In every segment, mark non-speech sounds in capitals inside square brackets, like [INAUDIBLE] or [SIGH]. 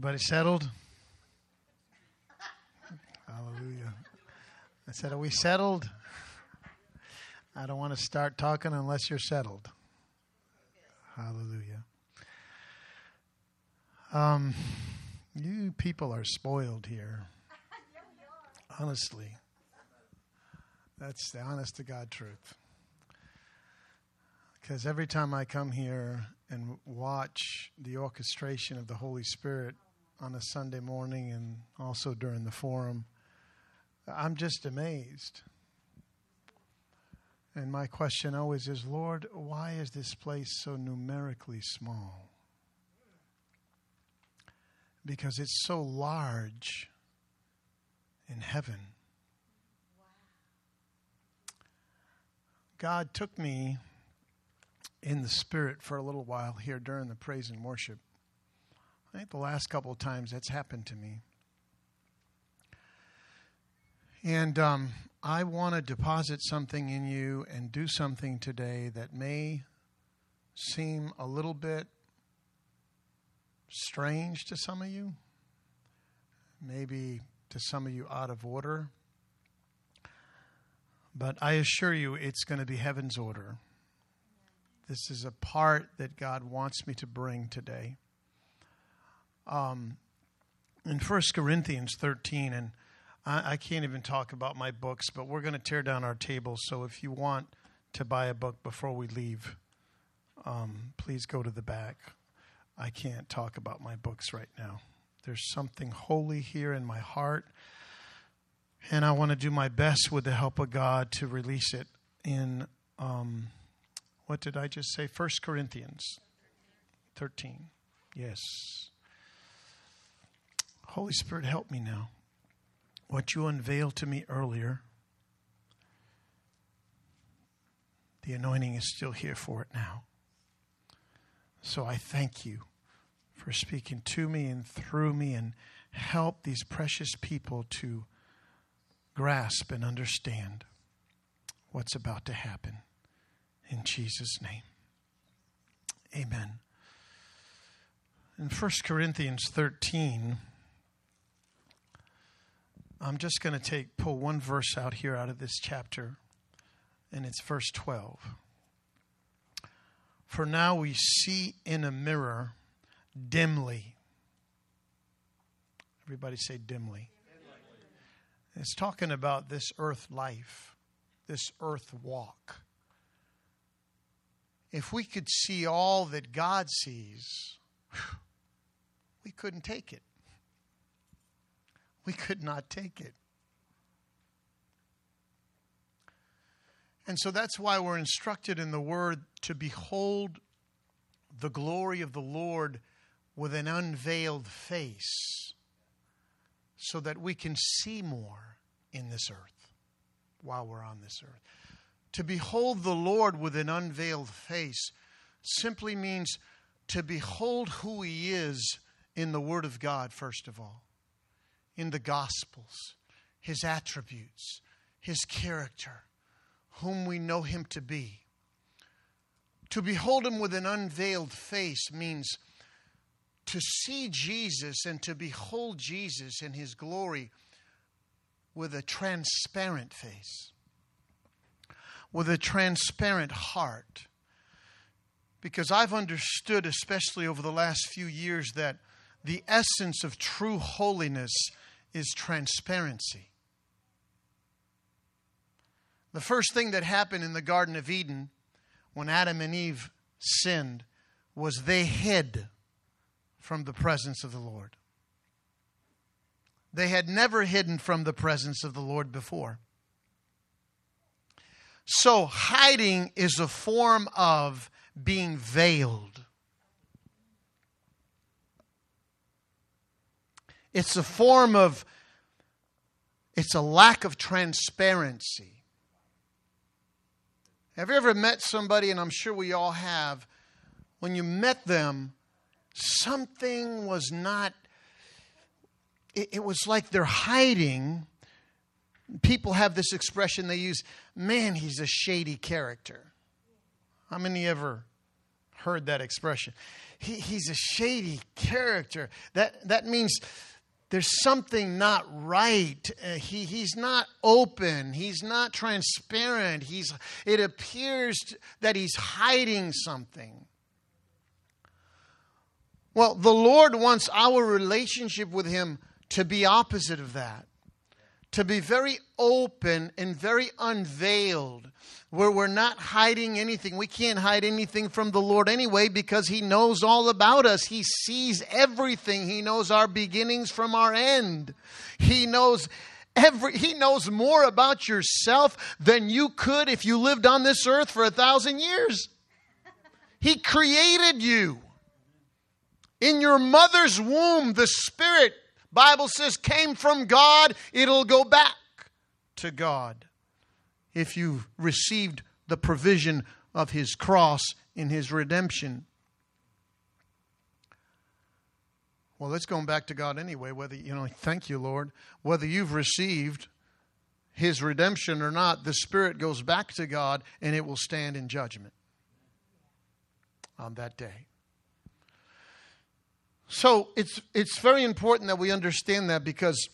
Everybody settled? Hallelujah. I said, Are we settled? I don't want to start talking unless you're settled. Hallelujah. Um, you people are spoiled here. Honestly. That's the honest to God truth. Because every time I come here and watch the orchestration of the Holy Spirit on a Sunday morning and also during the forum, I'm just amazed. And my question always is Lord, why is this place so numerically small? Because it's so large in heaven. God took me in the spirit for a little while here during the praise and worship. I think the last couple of times that's happened to me. And um, I want to deposit something in you and do something today that may seem a little bit strange to some of you, maybe to some of you out of order. But I assure you, it's going to be heaven's order. This is a part that God wants me to bring today. Um, in 1 Corinthians 13, and I, I can't even talk about my books, but we're going to tear down our tables. So if you want to buy a book before we leave, um, please go to the back. I can't talk about my books right now. There's something holy here in my heart, and I want to do my best with the help of God to release it in. Um, what did I just say? First Corinthians 13. Yes. Holy Spirit, help me now. What you unveiled to me earlier, the anointing is still here for it now. So I thank you for speaking to me and through me and help these precious people to grasp and understand what's about to happen. In Jesus' name. Amen. In 1 Corinthians 13, I'm just going to take pull one verse out here out of this chapter, and it's verse 12. For now we see in a mirror dimly. Everybody say dimly. It's talking about this earth life, this earth walk if we could see all that God sees, [SIGHS] we couldn't take it. We could not take it. And so that's why we're instructed in the word to behold the glory of the Lord with an unveiled face so that we can see more in this earth while we're on this earth. To behold the Lord with an unveiled face simply means to behold who He is in the Word of God, first of all, in the Gospels, His attributes, His character, whom we know Him to be. To behold Him with an unveiled face means to see Jesus and to behold Jesus in His glory with a transparent face with a transparent heart. Because I've understood, especially over the last few years, that the essence of true holiness is transparency. The first thing that happened in the Garden of Eden when Adam and Eve sinned was they hid from the presence of the Lord. They had never hidden from the presence of the Lord before. So, hiding is a form of being veiled. It's a form of, it's a lack of transparency. Have you ever met somebody, and I'm sure we all have, when you met them, something was not, it, it was like they're hiding people have this expression they use man, he's a shady character. How many ever heard that expression. He, he's a shady character. That, that means there's something not right. Uh, he, he's not open. He's not transparent. He's, it appears that he's hiding something. Well, the Lord wants our relationship with Him to be opposite of that, to be very open and very unveiled, where we're not hiding anything. We can't hide anything from the Lord anyway because He knows all about us. He sees everything, He knows our beginnings from our end. He knows. Every, he knows more about yourself than you could if you lived on this earth for a thousand years. He created you. In your mother's womb, the Spirit, Bible says, came from God. It'll go back to God if you've received the provision of His cross in His redemption. Well, it's going back to God anyway, whether, you know, thank you, Lord. Whether you've received His redemption or not, the Spirit goes back to God and it will stand in judgment on that day. So it's, it's very important that we understand that because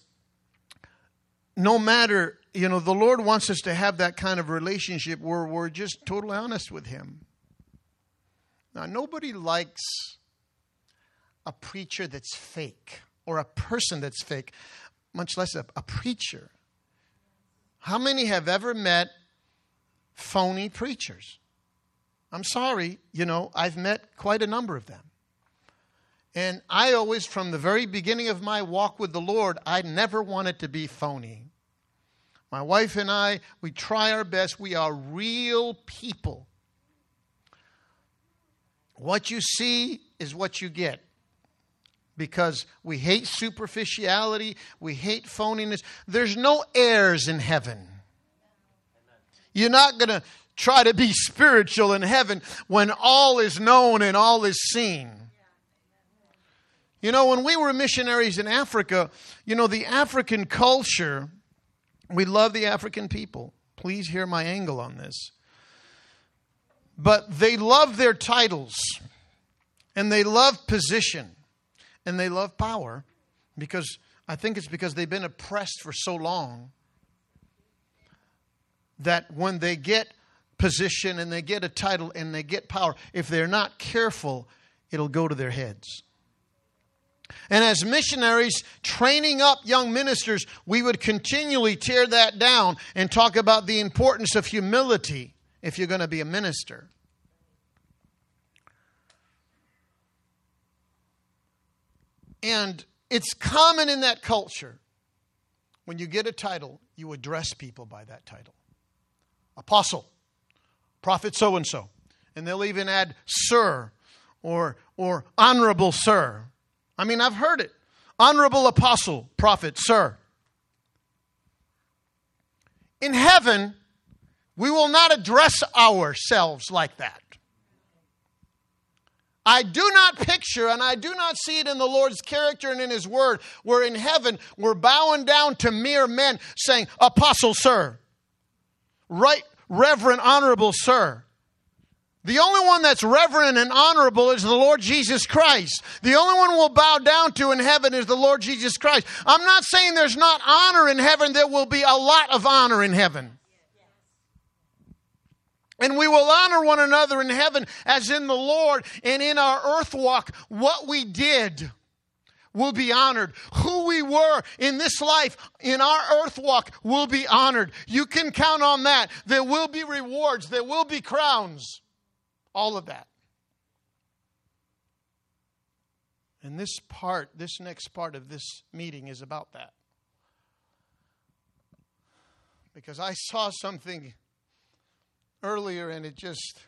no matter, you know, the Lord wants us to have that kind of relationship where we're just totally honest with Him. Now, nobody likes a preacher that's fake or a person that's fake, much less a, a preacher. How many have ever met phony preachers? I'm sorry, you know, I've met quite a number of them. And I always, from the very beginning of my walk with the Lord, I never wanted to be phony. My wife and I, we try our best. We are real people. What you see is what you get because we hate superficiality, we hate phoniness. There's no airs in heaven. You're not going to try to be spiritual in heaven when all is known and all is seen. You know, when we were missionaries in Africa, you know, the African culture, we love the African people. Please hear my angle on this. But they love their titles, and they love position, and they love power because I think it's because they've been oppressed for so long that when they get position and they get a title and they get power, if they're not careful, it'll go to their heads. And as missionaries training up young ministers, we would continually tear that down and talk about the importance of humility if you're going to be a minister. And it's common in that culture when you get a title, you address people by that title Apostle, Prophet so and so. And they'll even add Sir or, or Honorable Sir I mean, I've heard it. Honorable apostle, prophet, sir. In heaven, we will not address ourselves like that. I do not picture, and I do not see it in the Lord's character and in His Word, We're in heaven we're bowing down to mere men saying, Apostle, sir. Right, Reverend, Honorable, sir. The only one that's reverent and honorable is the Lord Jesus Christ. The only one we'll bow down to in heaven is the Lord Jesus Christ. I'm not saying there's not honor in heaven, there will be a lot of honor in heaven. And we will honor one another in heaven as in the Lord and in our earth walk. What we did will be honored. Who we were in this life, in our earth walk, will be honored. You can count on that. There will be rewards, there will be crowns. All of that. And this part, this next part of this meeting is about that. Because I saw something earlier and it just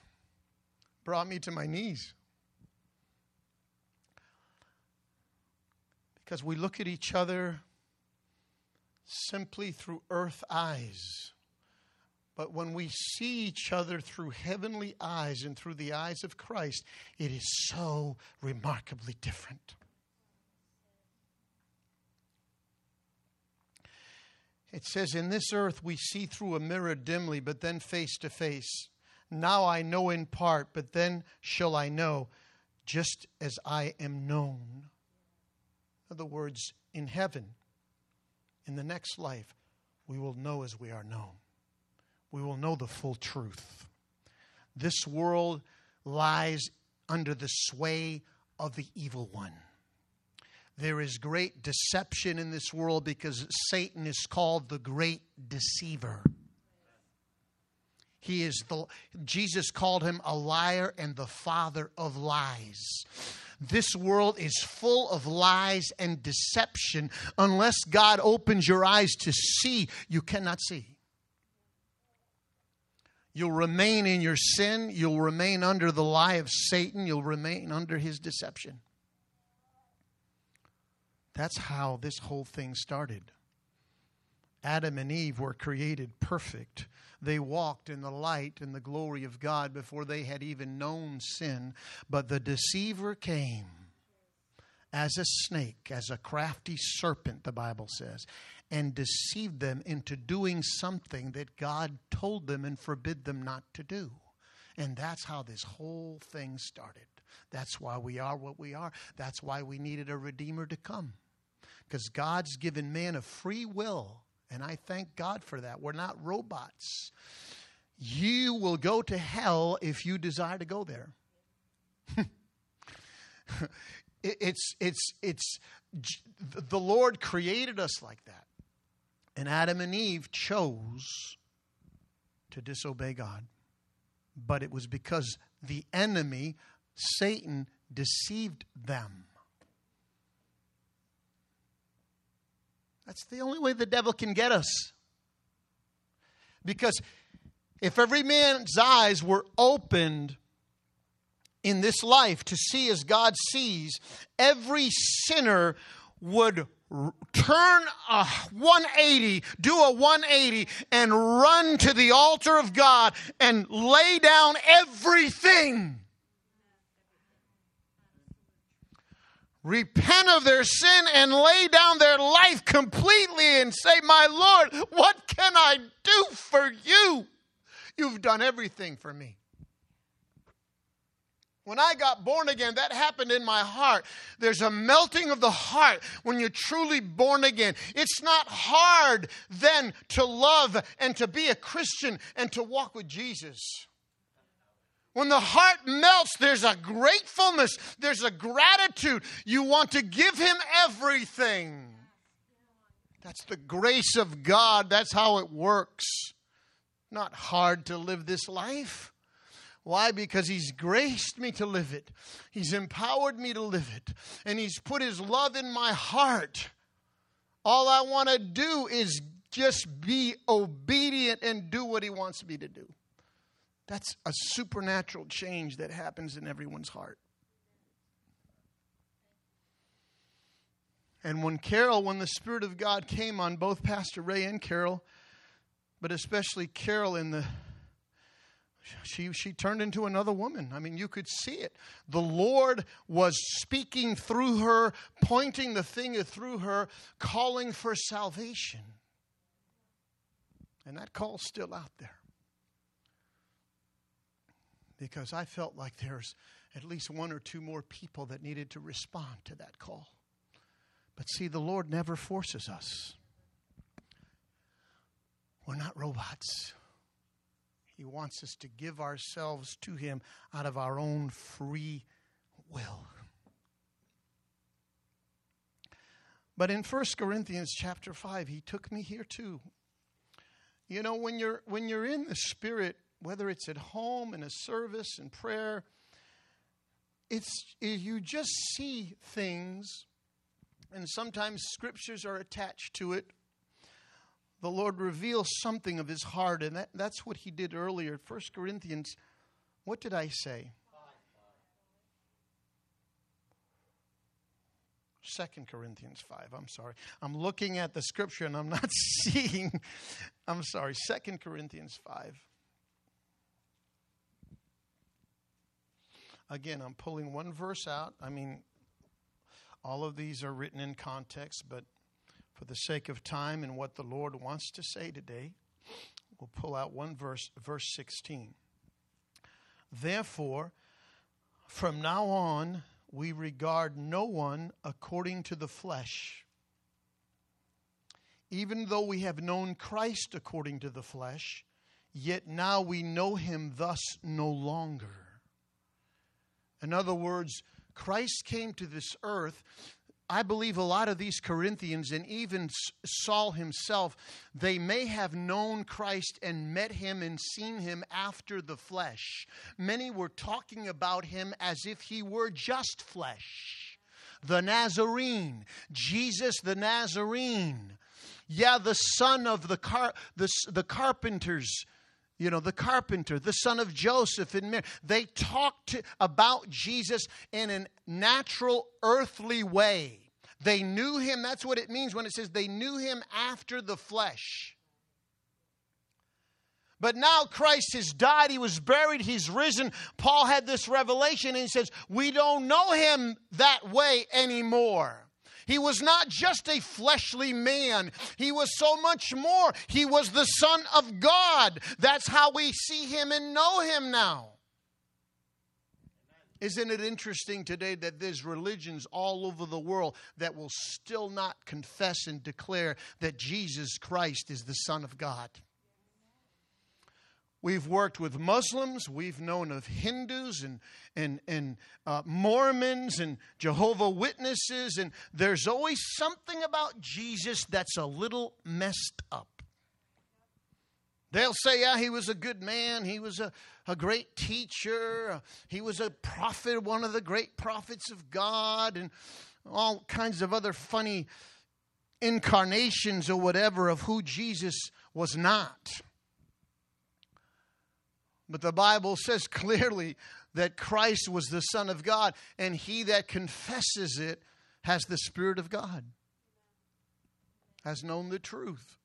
brought me to my knees. Because we look at each other simply through earth eyes. But when we see each other through heavenly eyes and through the eyes of Christ, it is so remarkably different. It says, In this earth we see through a mirror dimly, but then face to face. Now I know in part, but then shall I know just as I am known. In other words, in heaven, in the next life, we will know as we are known. We will know the full truth. This world lies under the sway of the evil one. There is great deception in this world because Satan is called the great deceiver. He is the Jesus called him a liar and the father of lies. This world is full of lies and deception. Unless God opens your eyes to see, you cannot see. You'll remain in your sin. You'll remain under the lie of Satan. You'll remain under his deception. That's how this whole thing started. Adam and Eve were created perfect. They walked in the light and the glory of God before they had even known sin. But the deceiver came as a snake, as a crafty serpent, the Bible says, and deceived them into doing something that God told them and forbid them not to do. And that's how this whole thing started. That's why we are what we are. That's why we needed a Redeemer to come. Because God's given man a free will and I thank God for that. We're not robots. You will go to hell if you desire to go there. [LAUGHS] it's, it's, it's, the Lord created us like that. And Adam and Eve chose to disobey God. But it was because the enemy, Satan, deceived them. That's the only way the devil can get us. Because if every man's eyes were opened in this life to see as God sees, every sinner would turn a 180, do a 180, and run to the altar of God and lay down everything repent of their sin and lay down their life completely and say, My Lord, what can I do for you? You've done everything for me. When I got born again, that happened in my heart. There's a melting of the heart when you're truly born again. It's not hard then to love and to be a Christian and to walk with Jesus. When the heart melts, there's a gratefulness, there's a gratitude. You want to give Him everything. That's the grace of God. That's how it works. Not hard to live this life. Why? Because He's graced me to live it, He's empowered me to live it, and He's put His love in my heart. All I want to do is just be obedient and do what He wants me to do. That's a supernatural change that happens in everyone's heart. And when Carol, when the Spirit of God came on both Pastor Ray and Carol, but especially Carol in the she she turned into another woman. I mean, you could see it. The Lord was speaking through her, pointing the finger through her, calling for salvation. And that call's still out there because I felt like there's at least one or two more people that needed to respond to that call. But see, the Lord never forces us. We're not robots. He wants us to give ourselves to Him out of our own free will. But in 1 Corinthians chapter 5, he took me here too. You know, when you're when you're in the spirit, whether it's at home in a service in prayer, it's you just see things, and sometimes scriptures are attached to it. The Lord reveals something of His heart, and that, that's what He did earlier. First Corinthians, what did I say? Second Corinthians 5. I'm sorry. I'm looking at the scripture and I'm not [LAUGHS] seeing. I'm sorry. Second Corinthians 5. Again, I'm pulling one verse out. I mean, all of these are written in context, but for the sake of time and what the Lord wants to say today, we'll pull out one verse, verse 16. Therefore, from now on, we regard no one according to the flesh. Even though we have known Christ according to the flesh, yet now we know him thus no longer. In other words, Christ came to this earth I believe a lot of these Corinthians and even Saul himself, they may have known Christ and met him and seen him after the flesh. Many were talking about him as if he were just flesh. The Nazarene, Jesus the Nazarene. Yeah, the son of the, car, the, the carpenters you know, the carpenter, the son of Joseph and Mary. They talked about Jesus in a natural, earthly way. They knew him. That's what it means when it says they knew him after the flesh. But now Christ has died, he was buried, he's risen. Paul had this revelation and he says, We don't know him that way anymore. He was not just a fleshly man, he was so much more. He was the Son of God. That's how we see him and know him now. Isn't it interesting today that there's religions all over the world that will still not confess and declare that Jesus Christ is the Son of God? We've worked with Muslims. We've known of Hindus and, and, and uh, Mormons and Jehovah Witnesses. And there's always something about Jesus that's a little messed up. They'll say, yeah, he was a good man. He was a, a great teacher. He was a prophet, one of the great prophets of God, and all kinds of other funny incarnations or whatever of who Jesus was not. But the Bible says clearly that Christ was the Son of God, and he that confesses it has the Spirit of God, has known the truth.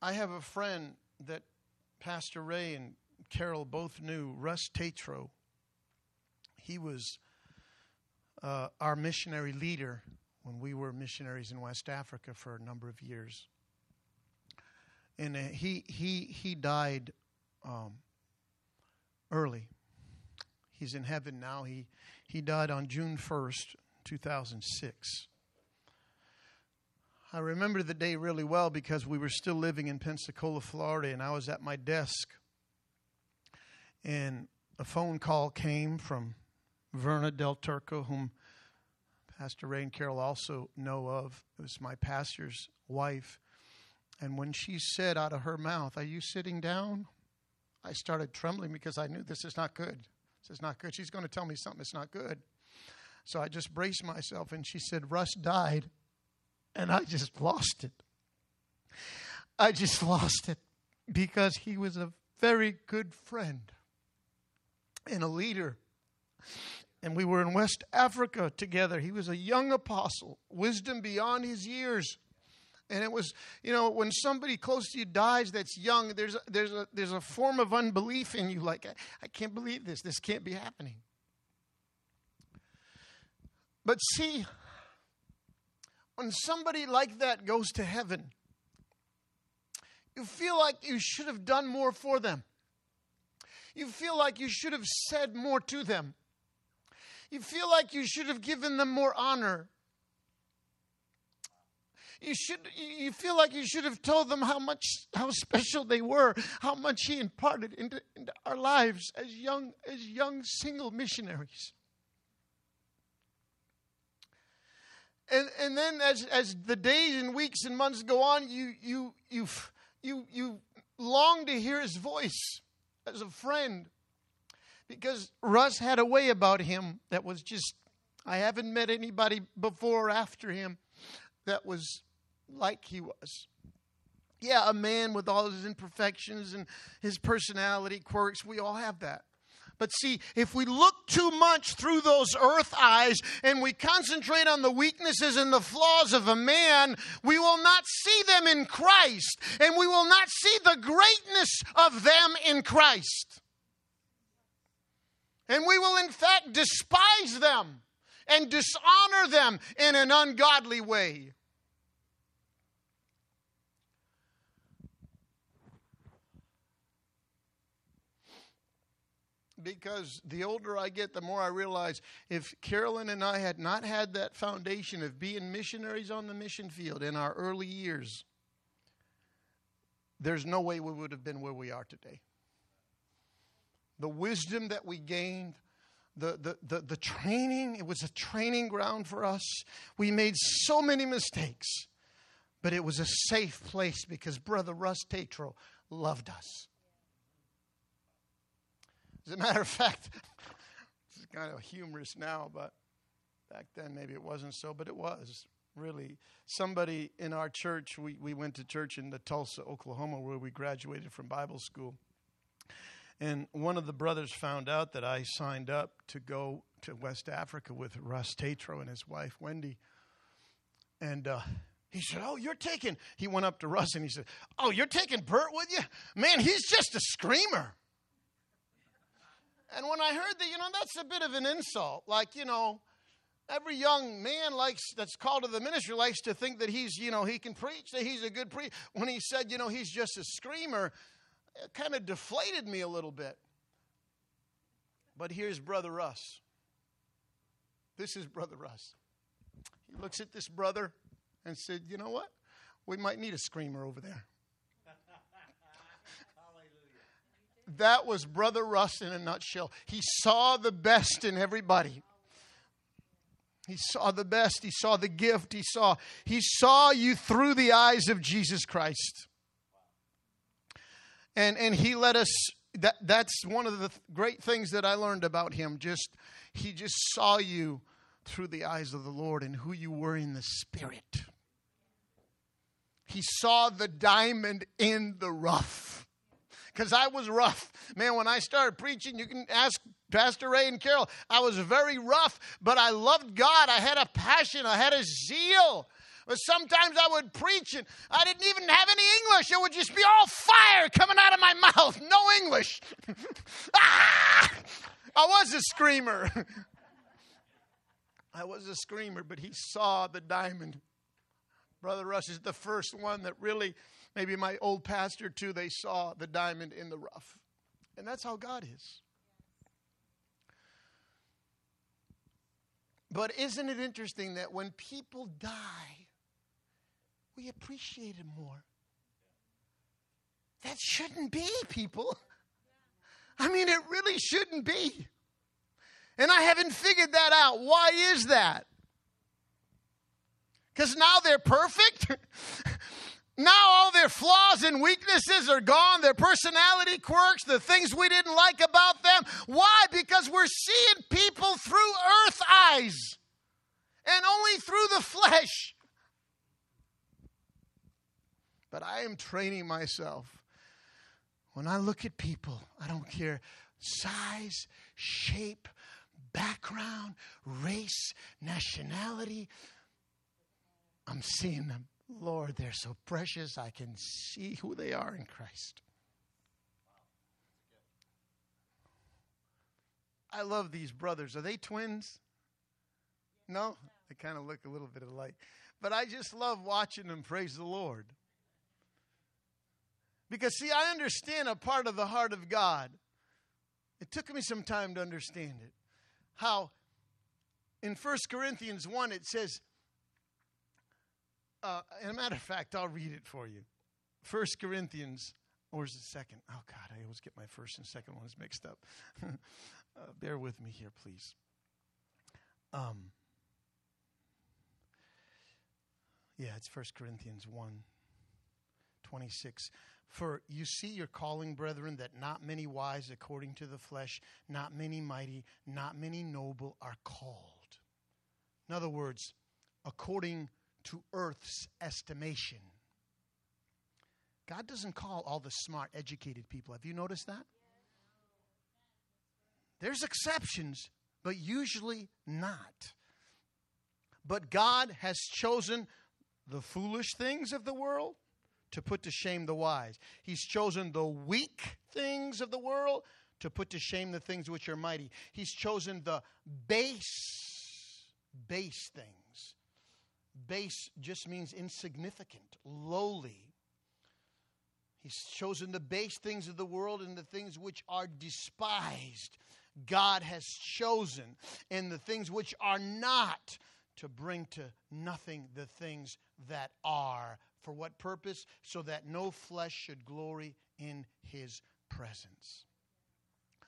I have a friend that Pastor Ray and Carol both knew, Russ Tatro. He was uh, our missionary leader when we were missionaries in West Africa for a number of years. And uh, he, he, he died um, early. He's in heaven now. He, he died on June 1st, 2006. I remember the day really well because we were still living in Pensacola, Florida, and I was at my desk. And a phone call came from Verna Del Turco, whom Pastor Ray and Carol also know of. It was my pastor's wife. And when she said out of her mouth, Are you sitting down? I started trembling because I knew this is not good. This is not good. She's going to tell me something that's not good. So I just braced myself and she said, Russ died. And I just lost it. I just lost it because he was a very good friend and a leader and we were in West Africa together. He was a young apostle, wisdom beyond his years. And it was, you know, when somebody close to you dies that's young, there's a, there's a, there's a form of unbelief in you like, I, I can't believe this. This can't be happening. But see, when somebody like that goes to heaven, you feel like you should have done more for them. You feel like you should have said more to them. You feel like you should have given them more honor. You should you feel like you should have told them how much how special they were, how much he imparted into, into our lives as young as young single missionaries. And and then as as the days and weeks and months go on, you you you you you long to hear his voice as a friend because Russ had a way about him that was just, I haven't met anybody before or after him that was like he was. Yeah, a man with all his imperfections and his personality quirks, we all have that. But see, if we look too much through those earth eyes and we concentrate on the weaknesses and the flaws of a man, we will not see them in Christ and we will not see the greatness of them in Christ. And we will, in fact, despise them and dishonor them in an ungodly way. Because the older I get, the more I realize if Carolyn and I had not had that foundation of being missionaries on the mission field in our early years, there's no way we would have been where we are today. The wisdom that we gained, the, the, the, the, training, it was a training ground for us. We made so many mistakes, but it was a safe place because Brother Russ Tatro loved us. As a matter of fact, [LAUGHS] it's kind of humorous now, but back then maybe it wasn't so, but it was really. Somebody in our church, we, we went to church in the Tulsa, Oklahoma, where we graduated from Bible school. And one of the brothers found out that I signed up to go to West Africa with Russ Tatro and his wife, Wendy. And uh, he said, Oh, you're taking, he went up to Russ and he said, Oh, you're taking Bert with you? Man, he's just a screamer. And when I heard that, you know, that's a bit of an insult. Like, you know, every young man likes that's called to the ministry likes to think that he's, you know, he can preach, that he's a good preacher. When he said, you know, he's just a screamer, it kind of deflated me a little bit. But here's Brother Russ. This is Brother Russ. He looks at this brother and said, You know what? We might need a screamer over there. that was Brother Russ in a nutshell. He saw the best in everybody. He saw the best. He saw the gift. He saw he saw you through the eyes of Jesus Christ. And and he let us that that's one of the great things that I learned about him. Just he just saw you through the eyes of the Lord and who you were in the spirit. He saw the diamond in the rough. Because I was rough. Man, when I started preaching, you can ask Pastor Ray and Carol, I was very rough, but I loved God. I had a passion, I had a zeal. But sometimes I would preach and I didn't even have any English. It would just be all fire coming out of my [LAUGHS] mouth. No English. [LAUGHS] ah! I was a screamer. [LAUGHS] I was a screamer, but he saw the diamond. Brother Russ is the first one that really, maybe my old pastor too, they saw the diamond in the rough. And that's how God is. But isn't it interesting that when people die, we appreciate him more. That shouldn't be, people. I mean, it really shouldn't be. And I haven't figured that out. Why is that? Because now they're perfect? [LAUGHS] now all their flaws and weaknesses are gone, their personality quirks, the things we didn't like about them. Why? Because we're seeing people through earth eyes and only through the flesh. But I am training myself. When I look at people, I don't care size, shape, background, race, nationality. I'm seeing them. Lord, they're so precious. I can see who they are in Christ. I love these brothers. Are they twins? No? They kind of look a little bit alike. But I just love watching them praise the Lord. Because, see, I understand a part of the heart of God. It took me some time to understand it. How in 1 Corinthians 1 it says, uh, as a matter of fact, I'll read it for you. 1 Corinthians, or is it second? Oh, God, I always get my first and second ones mixed up. [LAUGHS] uh, bear with me here, please. Um, yeah, it's 1 Corinthians 1 26. For you see your calling, brethren, that not many wise according to the flesh, not many mighty, not many noble are called. In other words, according to earth's estimation. God doesn't call all the smart, educated people. Have you noticed that? There's exceptions, but usually not. But God has chosen the foolish things of the world to put to shame the wise. He's chosen the weak things of the world to put to shame the things which are mighty. He's chosen the base, base things. Base just means insignificant, lowly. He's chosen the base things of the world and the things which are despised. God has chosen, and the things which are not, to bring to nothing the things that are. For what purpose? So that no flesh should glory in his presence.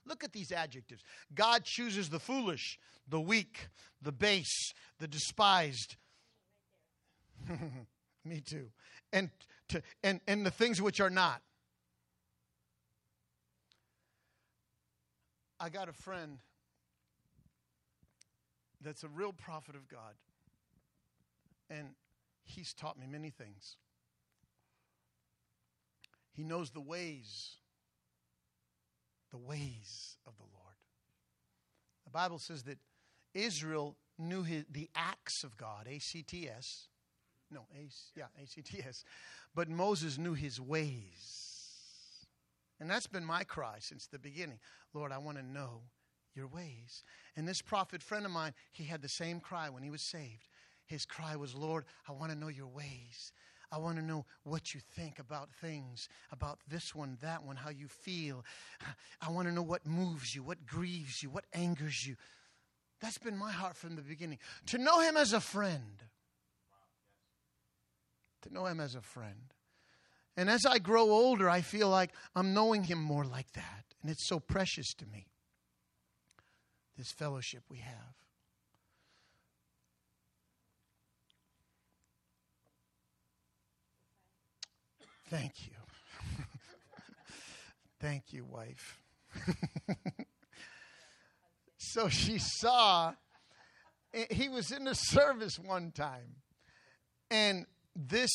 Look at these adjectives. God chooses the foolish, the weak, the base, the despised. [LAUGHS] Me too. And, to, and, and the things which are not. I got a friend that's a real prophet of God. And he's taught me many things. He knows the ways, the ways of the Lord. The Bible says that Israel knew his, the acts of God, A C T S. No, A, yeah, A C T S. But Moses knew his ways. And that's been my cry since the beginning. Lord, I want to know your ways. And this prophet friend of mine, he had the same cry when he was saved. His cry was, Lord, I want to know your ways. I want to know what you think about things, about this one, that one, how you feel. [SIGHS] I want to know what moves you, what grieves you, what angers you. That's been my heart from the beginning. To know him as a friend. To know him as a friend. And as I grow older, I feel like I'm knowing him more like that. And it's so precious to me, this fellowship we have. Thank you. [LAUGHS] Thank you, wife. [LAUGHS] so she saw, eh, he was in the service one time, and this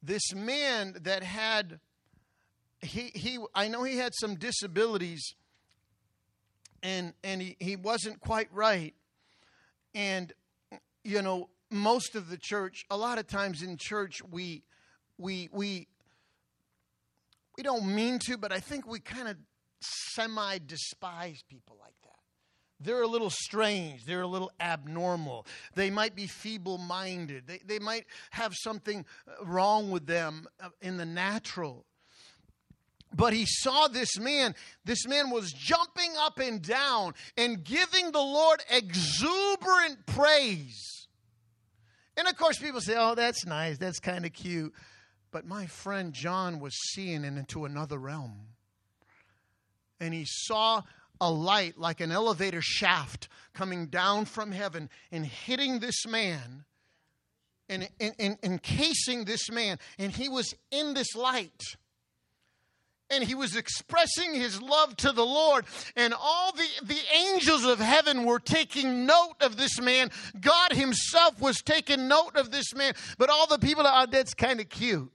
this man that had he he I know he had some disabilities and and he, he wasn't quite right and you know most of the church a lot of times in church we we we we don't mean to, but I think we kind of semi despise people like that. They're a little strange. They're a little abnormal. They might be feeble minded. They, they might have something uh, wrong with them uh, in the natural. But he saw this man. This man was jumping up and down and giving the Lord exuberant praise. And of course, people say, oh, that's nice. That's kind of cute. But my friend John was seeing it into another realm. And he saw a light like an elevator shaft coming down from heaven and hitting this man and, and, and encasing this man. And he was in this light and he was expressing his love to the Lord. And all the, the angels of heaven were taking note of this man. God himself was taking note of this man. But all the people, oh, that's kind of cute.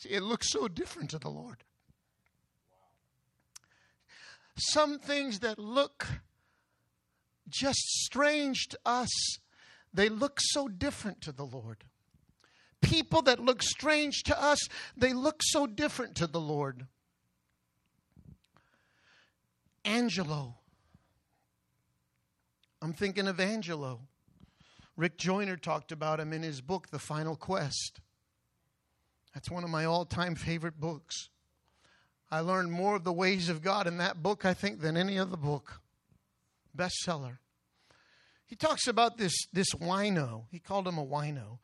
See, it looks so different to the Lord. Some things that look just strange to us, they look so different to the Lord. People that look strange to us, they look so different to the Lord. Angelo. I'm thinking of Angelo. Rick Joyner talked about him in his book, The Final Quest. That's one of my all time favorite books. I learned more of the ways of God in that book, I think, than any other book. Bestseller. He talks about this, this wino. He called him a wino.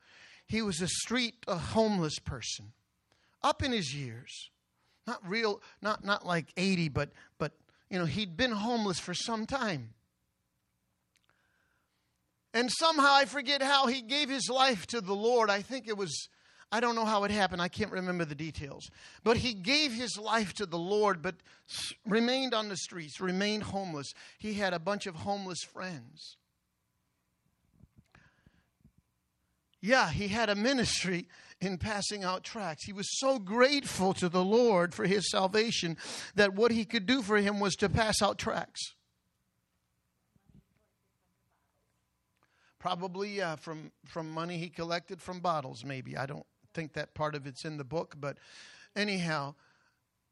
He was a street, a homeless person, up in his years. Not real, not, not like 80, but, but, you know, he'd been homeless for some time. And somehow, I forget how, he gave his life to the Lord. I think it was I don't know how it happened. I can't remember the details. But he gave his life to the Lord, but remained on the streets, remained homeless. He had a bunch of homeless friends. Yeah, he had a ministry in passing out tracts. He was so grateful to the Lord for his salvation that what he could do for him was to pass out tracts. Probably, yeah, from, from money he collected from bottles, maybe. I don't think that part of it's in the book, but anyhow,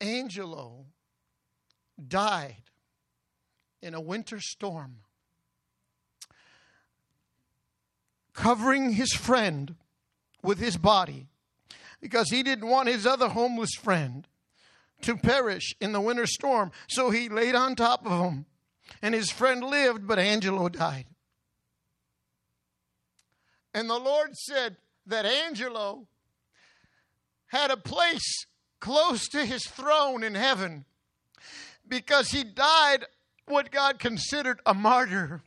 Angelo died in a winter storm, covering his friend with his body. because he didn't want his other homeless friend to perish in the winter storm. So he laid on top of him. And his friend lived, but Angelo died. And the Lord said that Angelo had a place close to his throne in heaven because he died what God considered a martyr.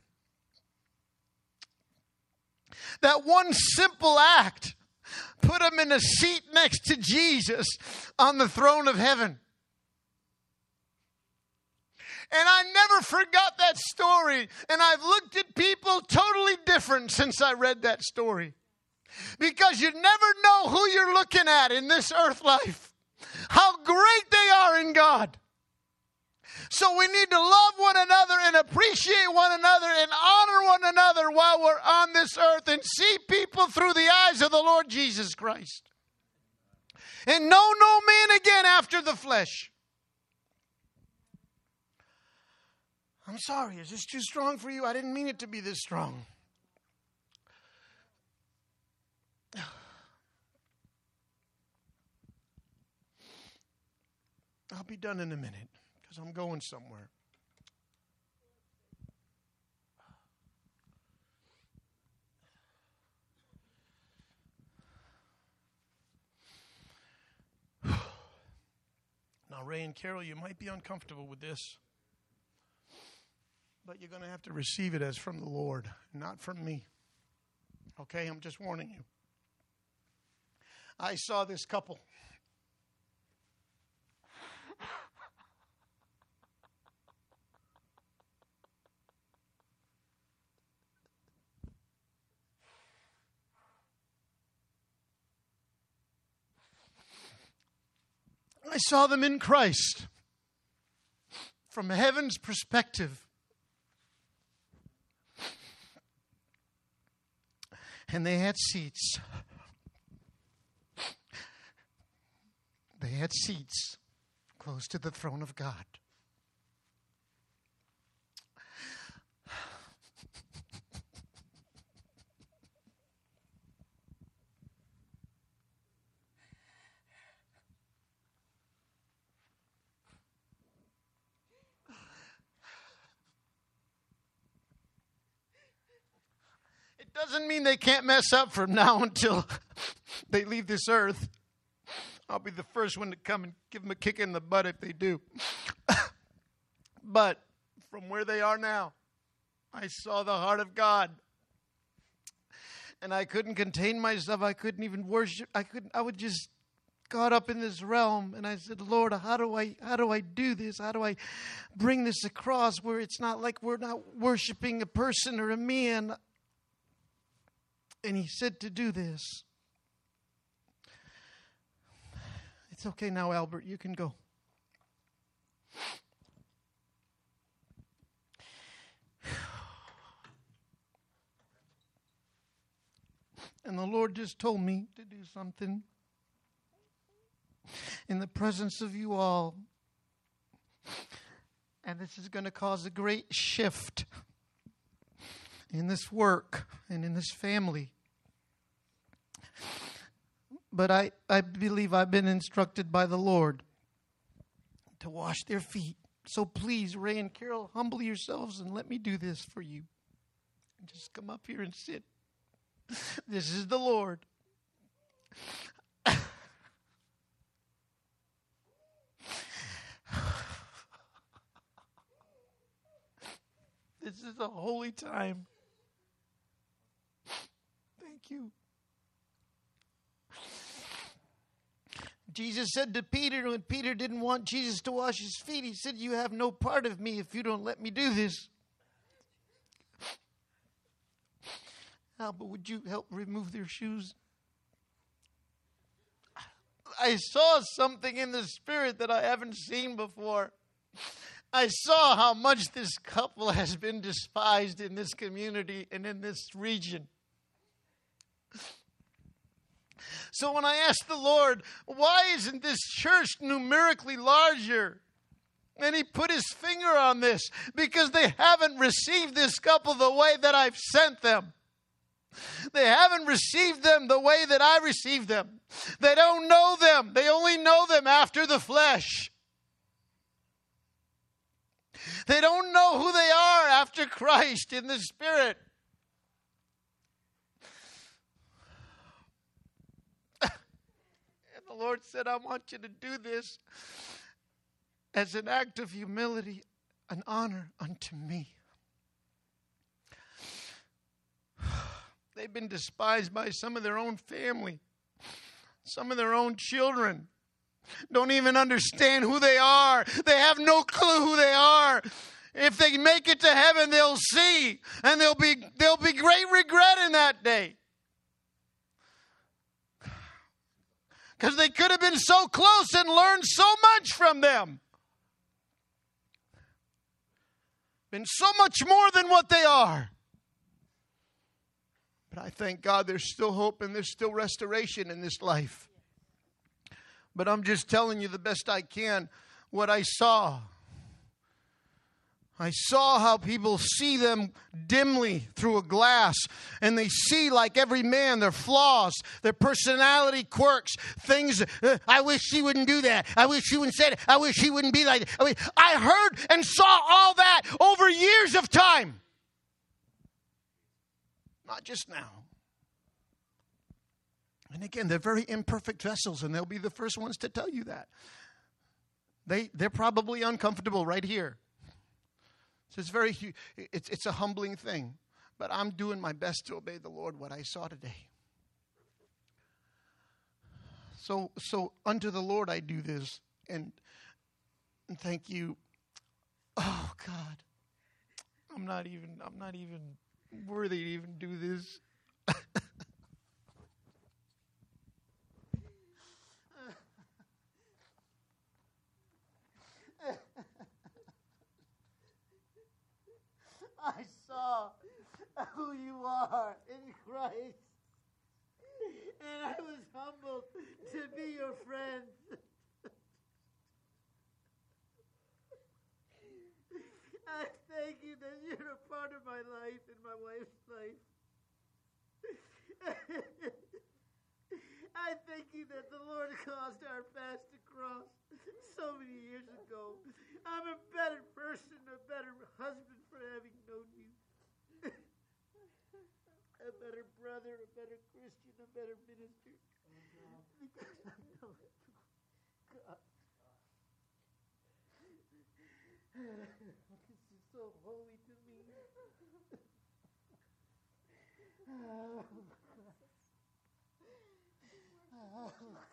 That one simple act put him in a seat next to Jesus on the throne of heaven. And I never forgot that story. And I've looked at people totally different since I read that story. Because you never know who you're looking at in this earth life, how great they are in God. So we need to love one another and appreciate one another and honor one another while we're on this earth and see people through the eyes of the Lord Jesus Christ. And know no man again after the flesh. I'm sorry, is this too strong for you? I didn't mean it to be this strong. I'll be done in a minute because I'm going somewhere. [SIGHS] Now, Ray and Carol, you might be uncomfortable with this, but you're going to have to receive it as from the Lord, not from me. Okay, I'm just warning you. I saw this couple I saw them in Christ from heaven's perspective. And they had seats. They had seats close to the throne of God. Doesn't mean they can't mess up from [LAUGHS] now until [LAUGHS] they leave this earth. I'll be the first one to come and give them a kick in the butt if they do. [LAUGHS] but from where they are now, I saw the heart of God. And I couldn't contain myself. I couldn't even worship. I couldn't I would just got up in this realm and I said, Lord, how do I how do I do this? How do I bring this across where it's not like we're not worshiping a person or a man? And he said to do this. It's okay now, Albert. You can go. And the Lord just told me to do something in the presence of you all. And this is going to cause a great shift in this work and in this family. But I, I believe I've been instructed by the Lord to wash their feet. So please, Ray and Carol, humble yourselves and let me do this for you. Just come up here and sit. [LAUGHS] This is the Lord. [LAUGHS] this is a holy time. You. Jesus said to Peter when Peter didn't want Jesus to wash his feet, he said, You have no part of me if you don't let me do this. Albert, would you help remove their shoes? I saw something in the spirit that I haven't seen before. I saw how much this couple has been despised in this community and in this region. So when I asked the Lord, why isn't this church numerically larger? And he put his finger on this because they haven't received this couple the way that I've sent them. They haven't received them the way that I received them. They don't know them. They only know them after the flesh. They don't know who they are after Christ in the Spirit. and the Lord said, I want you to do this as an act of humility, an honor unto me. [SIGHS] They've been despised by some of their own family, some of their own children. Don't even understand who they are. They have no clue who they are. If they make it to heaven, they'll see, and there'll be there'll be great regret in that day. Because they could have been so close and learned so much from them. Been so much more than what they are. But I thank God there's still hope and there's still restoration in this life. But I'm just telling you the best I can what I saw. I saw how people see them dimly through a glass, and they see, like every man, their flaws, their personality quirks, things. Uh, I wish she wouldn't do that. I wish she wouldn't say it. I wish she wouldn't be like that. I, mean, I heard and saw all that over years of time not just now. And again, they're very imperfect vessels, and they'll be the first ones to tell you that. They, they're probably uncomfortable right here. So it's very, it's, it's a humbling thing. But I'm doing my best to obey the Lord, what I saw today. So, so unto the Lord I do this, and, and thank you. Oh God, I'm not even, I'm not even worthy to even do this. [LAUGHS] I saw who you are in Christ, and I was humbled to be your friend. I thank you that you're a part of my life and my wife's life. [LAUGHS] I thank you that the Lord caused our paths to cross so many years ago. I'm a better person, a better husband for having known you. a better brother, a better Christian, a better minister. Because I know God. so holy to me. Oh.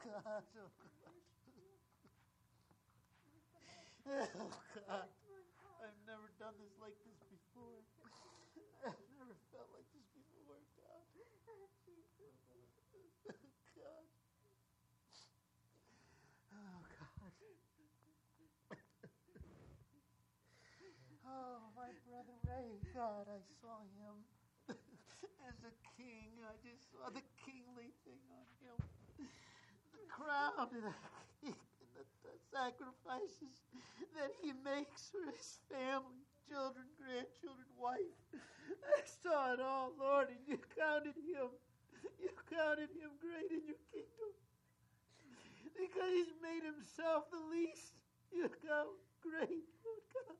Oh, God. Oh, God. I've never done this like this before. I've never felt like this before, God. God. Oh, God. Oh, my brother Ray, God, I saw him [LAUGHS] as a king. I just saw the kingly thing on crown and the, the, the sacrifices that he makes for his family, children, grandchildren, wife. I saw it all, Lord, and you counted him. You counted him great in your kingdom. Because he's made himself the least. You count great, Lord God.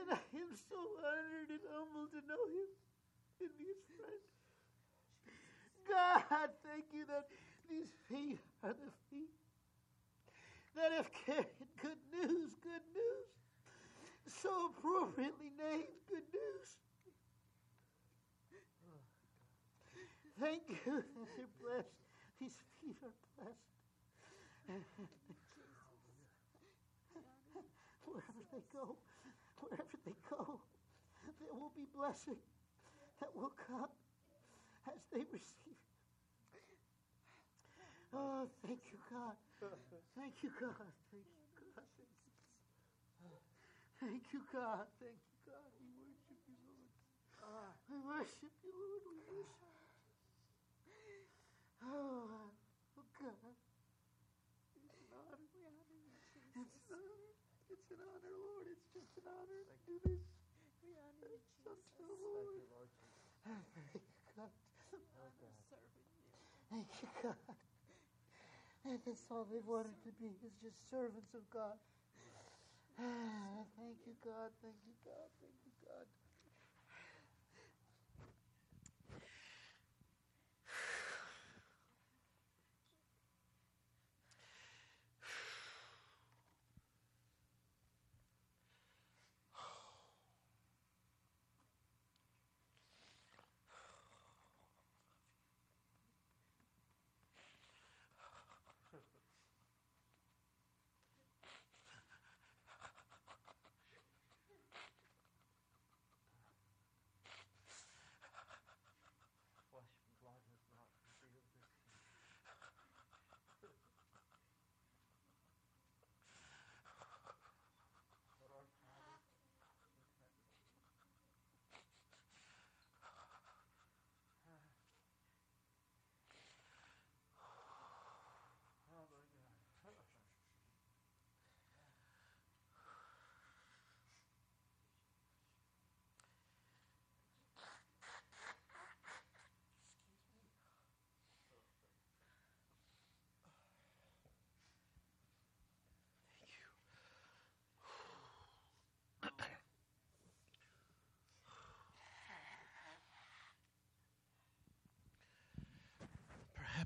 And I am so honored and humbled to know him and be his friend. God, thank you that these feet are the feet that have carried good news, good news. So appropriately named good news. Thank you that they're blessed. These feet are blessed. Wherever they go, wherever they go, there will be blessing that will come as they receive. Oh, thank you, God. Thank you, God. Thank you, God. Thank you, God. Thank you, God. We worship you, Lord. We worship you, Lord. We worship you. Oh, oh God. It's an honor. It's an honor. It's an honor, Lord. It's just an honor to do this. We honor you, Jesus. Lord. Thank you, And that's all they wanted to be is just servants of God. Ah, thank you, God. Thank you, God. Thank you, God.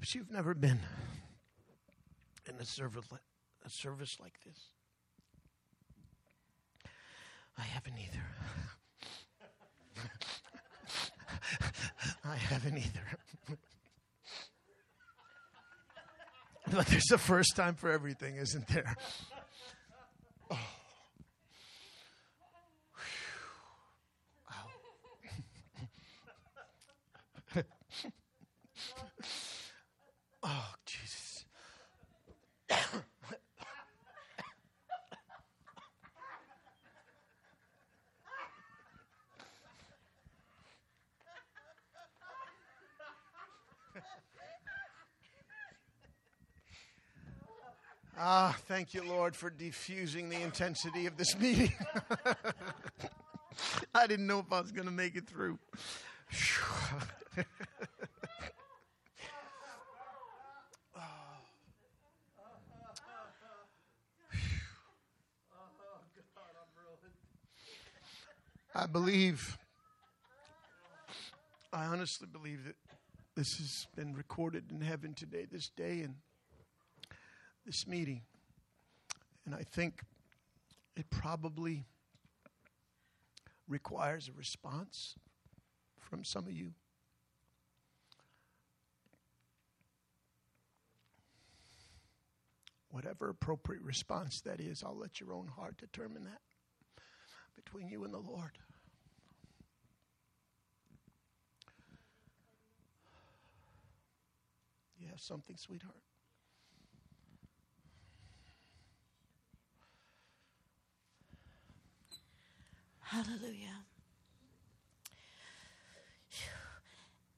Perhaps you've never been in a service, a service like this. I haven't either. I haven't either. but there's a first time for everything, isn't there? Thank you, Lord, for diffusing the intensity of this meeting. [LAUGHS] I didn't know if I was going to make it through. [SIGHS] I believe, I honestly believe that this has been recorded in heaven today, this day, and this meeting. And I think it probably requires a response from some of you. Whatever appropriate response that is, I'll let your own heart determine that between you and the Lord. You have something, sweetheart? Hallelujah.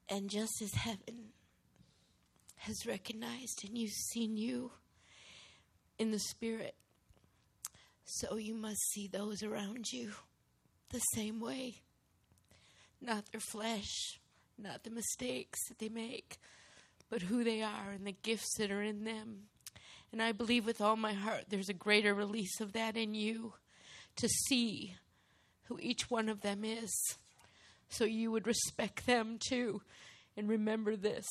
And just as heaven has recognized and you've seen you in the spirit, so you must see those around you the same way. Not their flesh, not the mistakes that they make, but who they are and the gifts that are in them. And I believe with all my heart there's a greater release of that in you to see who each one of them is. So you would respect them too. And remember this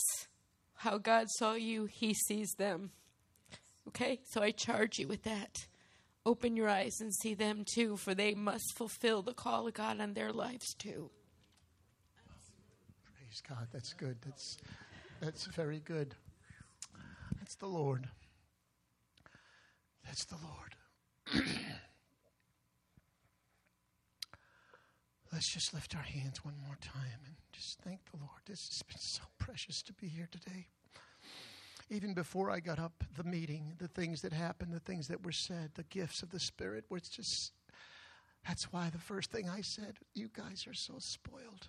how God saw you, He sees them. Okay? So I charge you with that. Open your eyes and see them too, for they must fulfill the call of God on their lives too. Praise God. That's good. That's that's very good. That's the Lord. That's the Lord. [CLEARS THROAT] Let's just lift our hands one more time and just thank the Lord. This has been so precious to be here today. Even before I got up, the meeting, the things that happened, the things that were said, the gifts of the Spirit were just. That's why the first thing I said, you guys are so spoiled.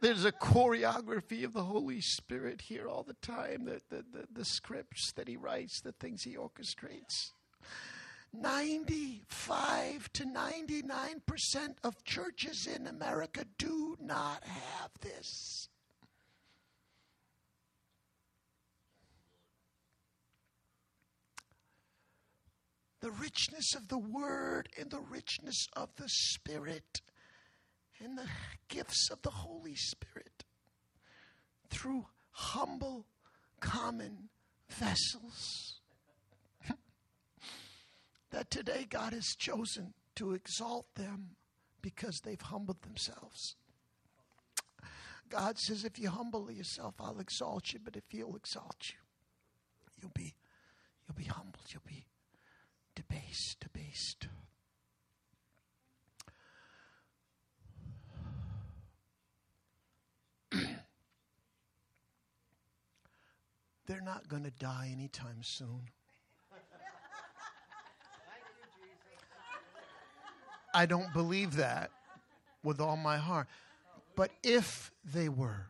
There's a choreography of the Holy Spirit here all the time, the, the, the, the scripts that He writes, the things He orchestrates. 95 to 99% of churches in America do not have this. the richness of the Word and the richness of the Spirit and the gifts of the Holy Spirit through humble, common vessels. That today God has chosen to exalt them because they've humbled themselves. God says, if you humble yourself, I'll exalt you, but if you'll exalt you, you'll be you'll be humbled, you'll be debased, debased. [CLEARS THROAT] They're not going to die anytime soon. I don't believe that with all my heart. But if they were,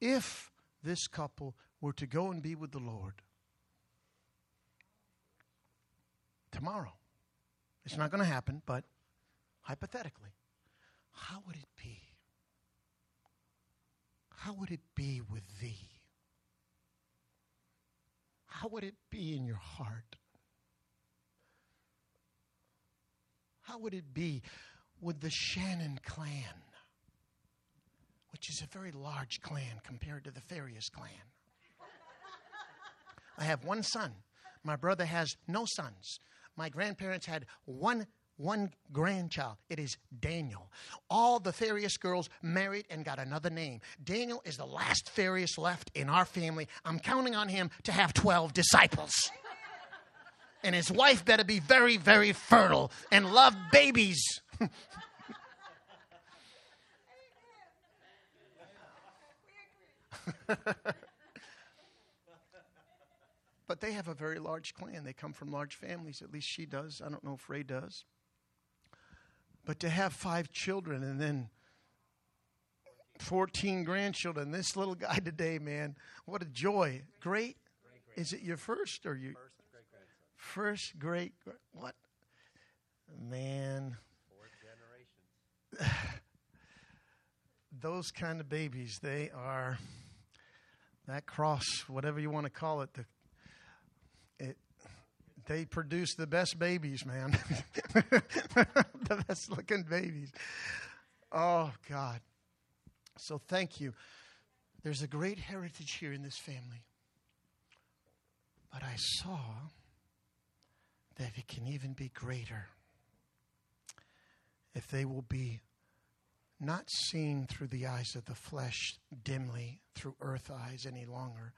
if this couple were to go and be with the Lord tomorrow, it's not going to happen, but hypothetically, how would it be? How would it be with thee? How would it be in your heart? How would it be with the Shannon clan, which is a very large clan compared to the Farias clan? I have one son. My brother has no sons. My grandparents had one one grandchild. It is Daniel. All the Farias girls married and got another name. Daniel is the last Farias left in our family. I'm counting on him to have 12 disciples and his wife better be very, very fertile and love babies. [LAUGHS] but they have a very large clan. They come from large families. At least she does. I don't know if Ray does. But to have five children and then 14 grandchildren, this little guy today, man, what a joy. Great. Is it your first or you? First great, what? Man. Fourth generation. [SIGHS] Those kind of babies, they are, that cross, whatever you want to call it, the, it they produce the best babies, man. [LAUGHS] the best looking babies. Oh, God. So thank you. There's a great heritage here in this family. But I saw that it can even be greater if they will be not seen through the eyes of the flesh dimly, through earth eyes any longer,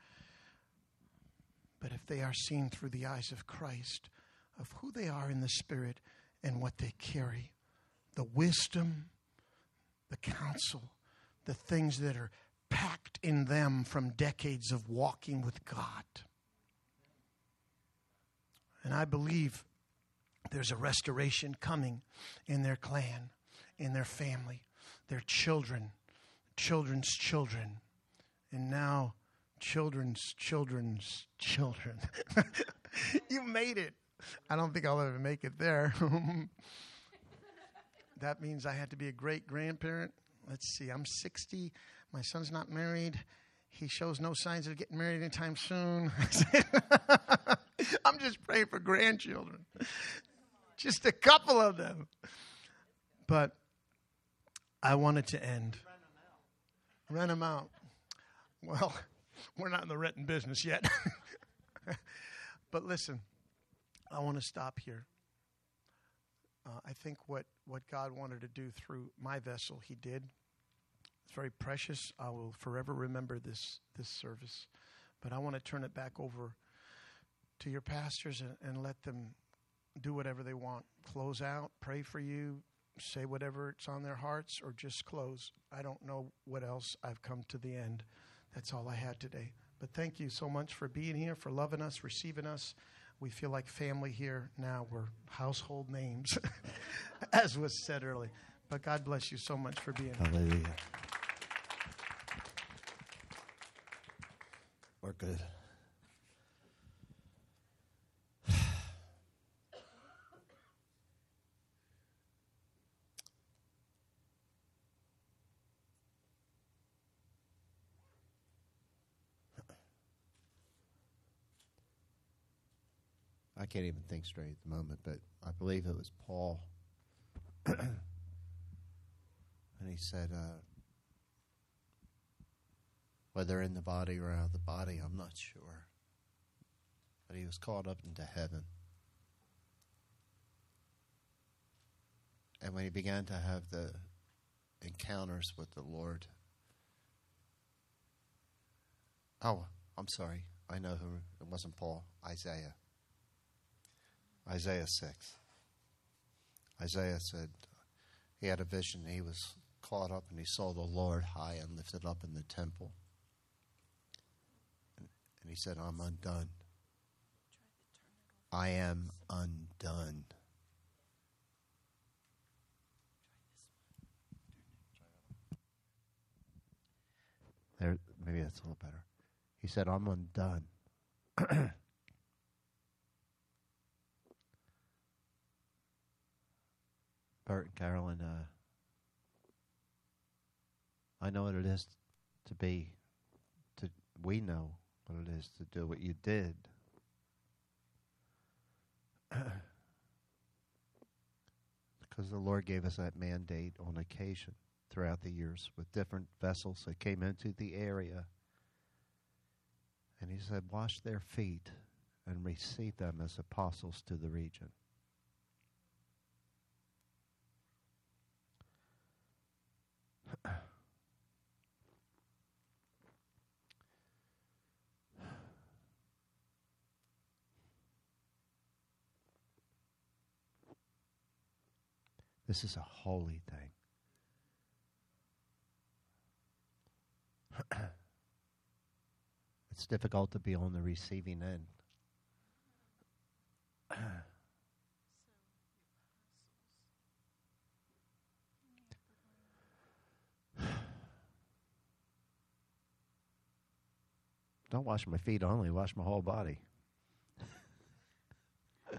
but if they are seen through the eyes of Christ, of who they are in the Spirit and what they carry, the wisdom, the counsel, the things that are packed in them from decades of walking with God. And I believe there's a restoration coming in their clan, in their family, their children, children's children, and now children's children's children. [LAUGHS] you made it. I don't think I'll ever make it there. [LAUGHS] that means I had to be a great grandparent. Let's see, I'm 60. My son's not married. He shows no signs of getting married anytime soon. [LAUGHS] [LAUGHS] I'm just praying for grandchildren, just a couple of them. But I wanted to end. Rent them out. Well, [LAUGHS] we're not in the renting business yet. [LAUGHS] but listen, I want to stop here. Uh, I think what, what God wanted to do through my vessel, He did. It's very precious. I will forever remember this this service. But I want to turn it back over to your pastors and, and let them do whatever they want. Close out, pray for you, say whatever it's on their hearts, or just close. I don't know what else. I've come to the end. That's all I had today. But thank you so much for being here, for loving us, receiving us. We feel like family here now. We're household names, [LAUGHS] as was said earlier. But God bless you so much for being here. Hallelujah. We're good. Can't even think straight at the moment, but I believe it was Paul. [CLEARS THROAT] and he said, uh, whether in the body or out of the body, I'm not sure. But he was caught up into heaven. And when he began to have the encounters with the Lord, oh, I'm sorry. I know who it wasn't Paul, Isaiah. Isaiah 6. Isaiah said he had a vision. He was caught up and he saw the Lord high and lifted up in the temple. And, he said, I'm undone. I am undone. There, maybe that's a little better. He said, I'm undone. [CLEARS THROAT] Bert and Carolyn, uh, I know what it is to be, to we know what it is to do what you did. [CLEARS THROAT] because the Lord gave us that mandate on occasion throughout the years with different vessels that came into the area. And he said, Wash their feet and receive them as apostles to the region. This is a holy thing. [CLEARS THROAT] it's difficult to be on the receiving end. [CLEARS THROAT] Don't wash my feet only, wash my whole body. [LAUGHS]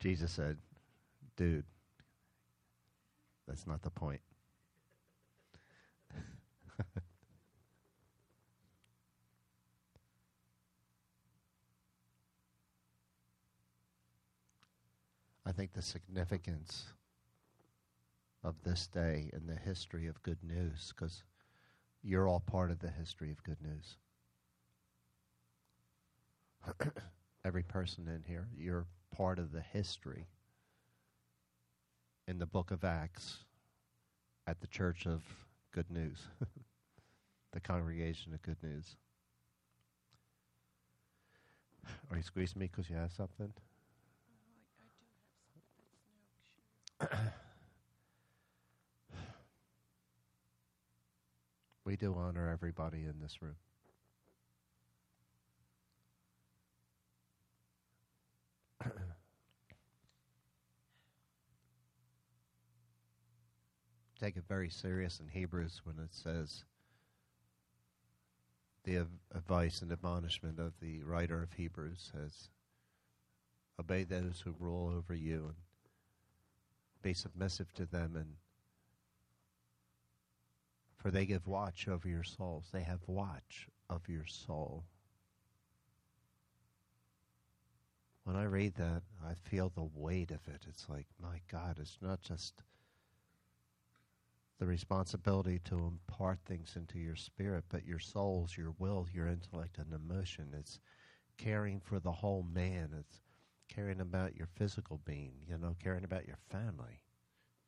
Jesus said, dude, that's not the point. [LAUGHS] I think the significance of this day in the history of good news, because you're all part of the history of good news. [CLEARS THROAT] Every person in here, you're part of the history in the book of Acts at the Church of Good News, [LAUGHS] the congregation of Good News. Are you squeezing me because you have something? [CLEARS THROAT] we do honor everybody in this room. [CLEARS THROAT] Take it very serious in Hebrews when it says the advice and admonishment of the writer of Hebrews says, Obey those who rule over you and be submissive to them and for they give watch over your souls. They have watch of your soul. When I read that, I feel the weight of it. It's like, my God, it's not just the responsibility to impart things into your spirit, but your souls, your will, your intellect, and emotion. It's caring for the whole man. It's caring about your physical being, you know, caring about your family.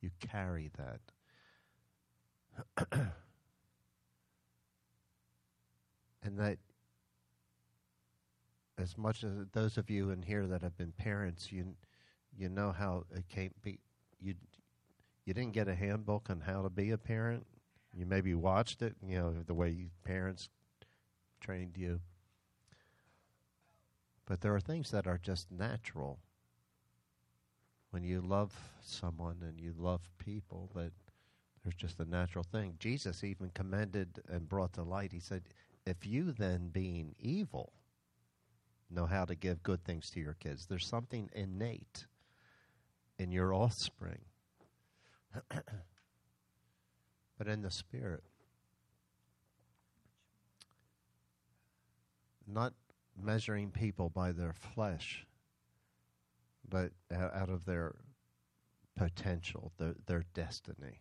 You carry that. [CLEARS THROAT] and that as much as those of you in here that have been parents, you you know how it can't be you you didn't get a handbook on how to be a parent. You maybe watched it, you know, the way parents trained you. But there are things that are just natural. When you love someone and you love people, that there's just a natural thing. Jesus even commended and brought to light. He said, If you then, being evil, know how to give good things to your kids, there's something innate in your offspring. [CLEARS THROAT] but in the spirit, not measuring people by their flesh, but out of their potential, their, their destiny.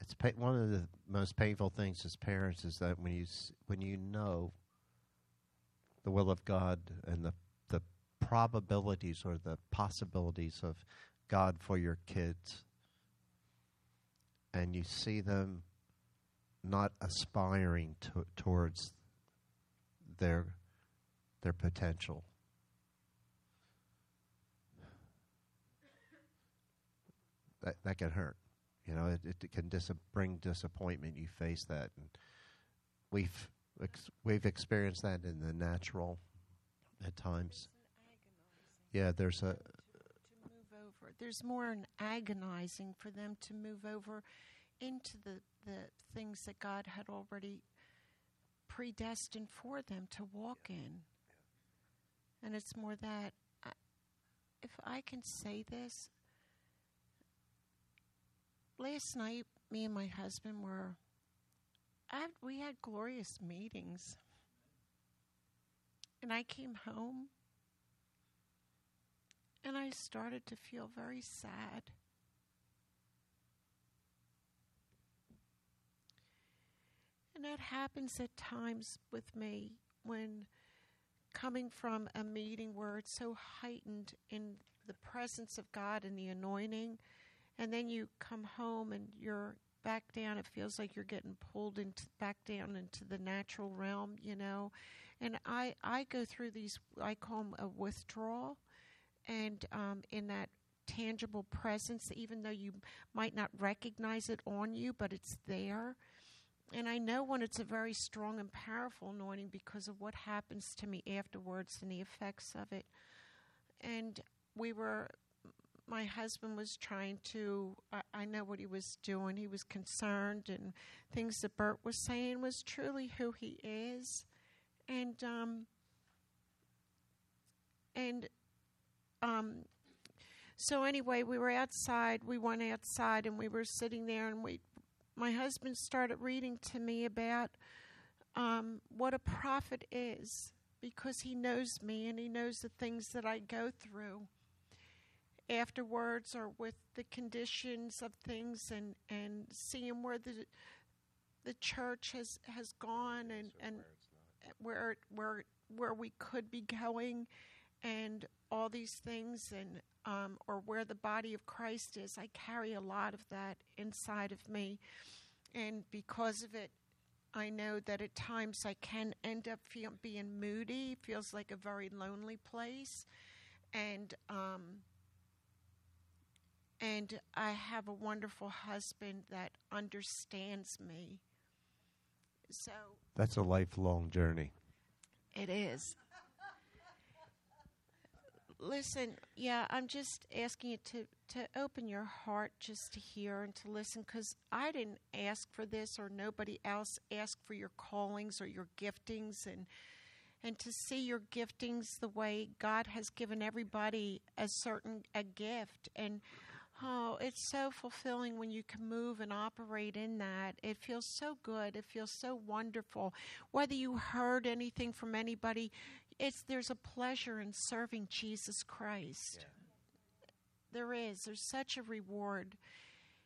It's pa- one of the most painful things as parents is that when you when you know the will of God and the the probabilities or the possibilities of God for your kids, and you see them not aspiring to, towards their their potential. That that can hurt, you know. It, it can dis- bring disappointment. You face that, and we've ex- we've experienced that in the natural at times. Yeah, there's a to move over. There's more an agonizing for them to move over into the, the things that God had already predestined for them to walk in. And it's more that, I, if I can say this, last night, me and my husband were, I, we had glorious meetings. And I came home and I started to feel very sad. And that happens at times with me when coming from a meeting where it's so heightened in the presence of God and the anointing, and then you come home and you're back down, it feels like you're getting pulled into back down into the natural realm, you know. And I, I go through these, I call them a withdrawal and um, in that tangible presence, even though you might not recognize it on you, but it's there. And I know when it's a very strong and powerful anointing because of what happens to me afterwards and the effects of it. And we were, my husband was trying to, I, I know what he was doing. He was concerned, and things that Bert was saying was truly who he is. And, um, and um, so anyway, we were outside. We went outside and we were sitting there, and we, my husband started reading to me about um, what a prophet is because he knows me and he knows the things that I go through afterwards or with the conditions of things and, and seeing where the the church has, has gone and, and where where where we could be going and all these things and um, or where the body of Christ is. I carry a lot of that inside of me, and because of it, I know that at times I can end up feel, being moody. Feels like a very lonely place, and um, and I have a wonderful husband that understands me. So that's a lifelong journey. it is. Listen, yeah, I'm just asking you to, to open your heart just to hear and to listen because I didn't ask for this or nobody else asked for your callings or your giftings and and to see your giftings the way God has given everybody a certain a gift and oh it's so fulfilling when you can move and operate in that. It feels so good. It feels so wonderful. Whether you heard anything from anybody it's there's a pleasure in serving Jesus Christ. There is. There's such a reward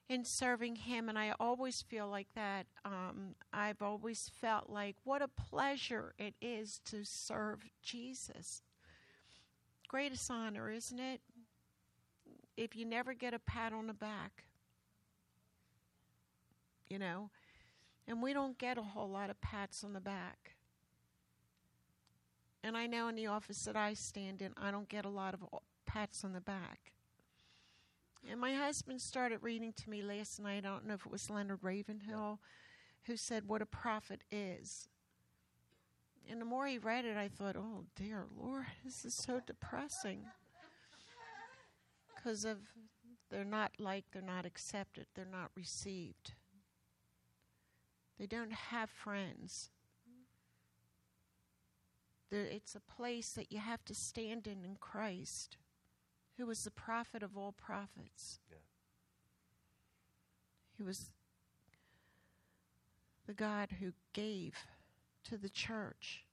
in serving him and i always feel like that. Um, i've always felt like what a pleasure it is to serve jesus. Greatest honor isn't it if you never get a pat on the back you know and we don't get a whole lot of pats on the back and i know in the office that i stand in i don't get a lot of pats on the back and my husband started reading to me last night. I don't know if it was Leonard Ravenhill who said what a prophet is. And the more he read it, I thought, oh, dear Lord, this is so depressing. Because of they're not liked, they're not accepted, they're not received. They don't have friends. It's a place that you have to stand in in Christ who was the prophet of all prophets. Yeah. He was the God who gave to the church.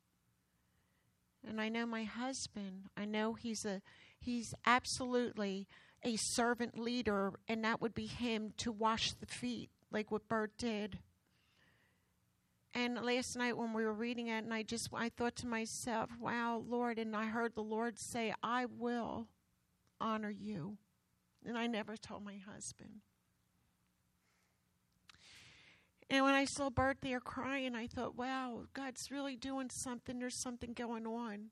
And I know my husband, I know he's a he's absolutely a servant leader and that would be him to wash the feet like what Bert did. And last night when we were reading it and I just I thought to myself, wow, Lord, and I heard the Lord say, I will honor you. And I never told my husband. And when I saw Bert there crying, I thought, wow, God's really doing something. There's something going on.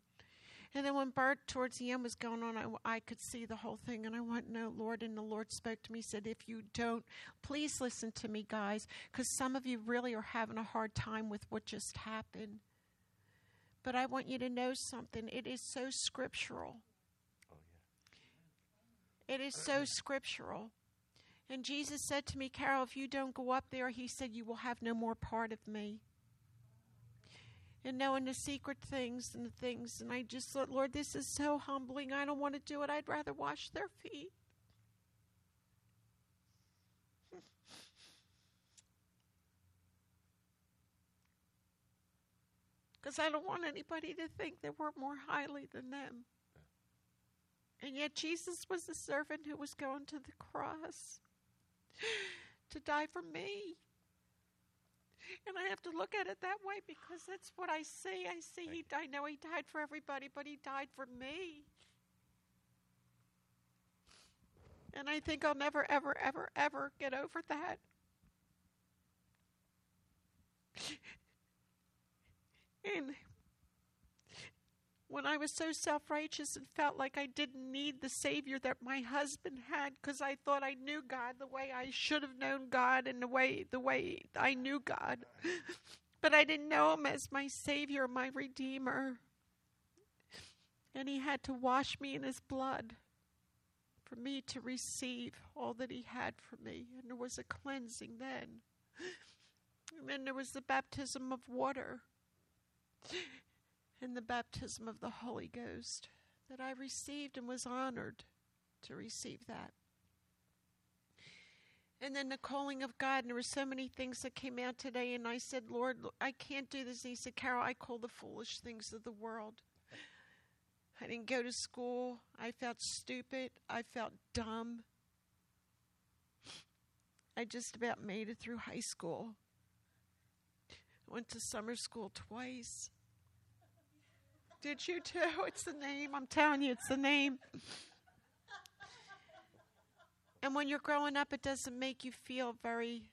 And then when Bert, towards the end, was going on, I, I could see the whole thing. And I went, no, Lord. And the Lord spoke to me, said, if you don't, please listen to me, guys, because some of you really are having a hard time with what just happened. But I want you to know something. It is so scriptural. It is so scriptural. And Jesus said to me, Carol, if you don't go up there, he said, you will have no more part of me. And knowing the secret things and the things. And I just thought, Lord, this is so humbling. I don't want to do it. I'd rather wash their feet. [LAUGHS] Because I don't want anybody to think that we're more highly than them. And yet, Jesus was the servant who was going to the cross [GASPS] to die for me. And I have to look at it that way because that's what I see. I see he I know he died for everybody, but he died for me. And I think I'll never ever ever ever get over that. [LAUGHS] And when I was so self righteous and felt like I didn't need the Savior that my husband had because I thought I knew God the way I should have known God and the way the way I knew God. [LAUGHS] but I didn't know him as my Savior, my Redeemer. And he had to wash me in his blood for me to receive all that he had for me. And there was a cleansing then. And then there was the baptism of water and the baptism of the Holy Ghost that I received and was honored to receive that. And then the calling of God, and there were so many things that came out today, and I said, Lord, I can't do this. And he said, Carol, I call the foolish things of the world. I didn't go to school. I felt stupid. I felt dumb. I just about made it through high school. I went to summer school twice. Did you too? [LAUGHS] It's the name. I'm telling you, it's the name. And when you're growing up, it doesn't make you feel very,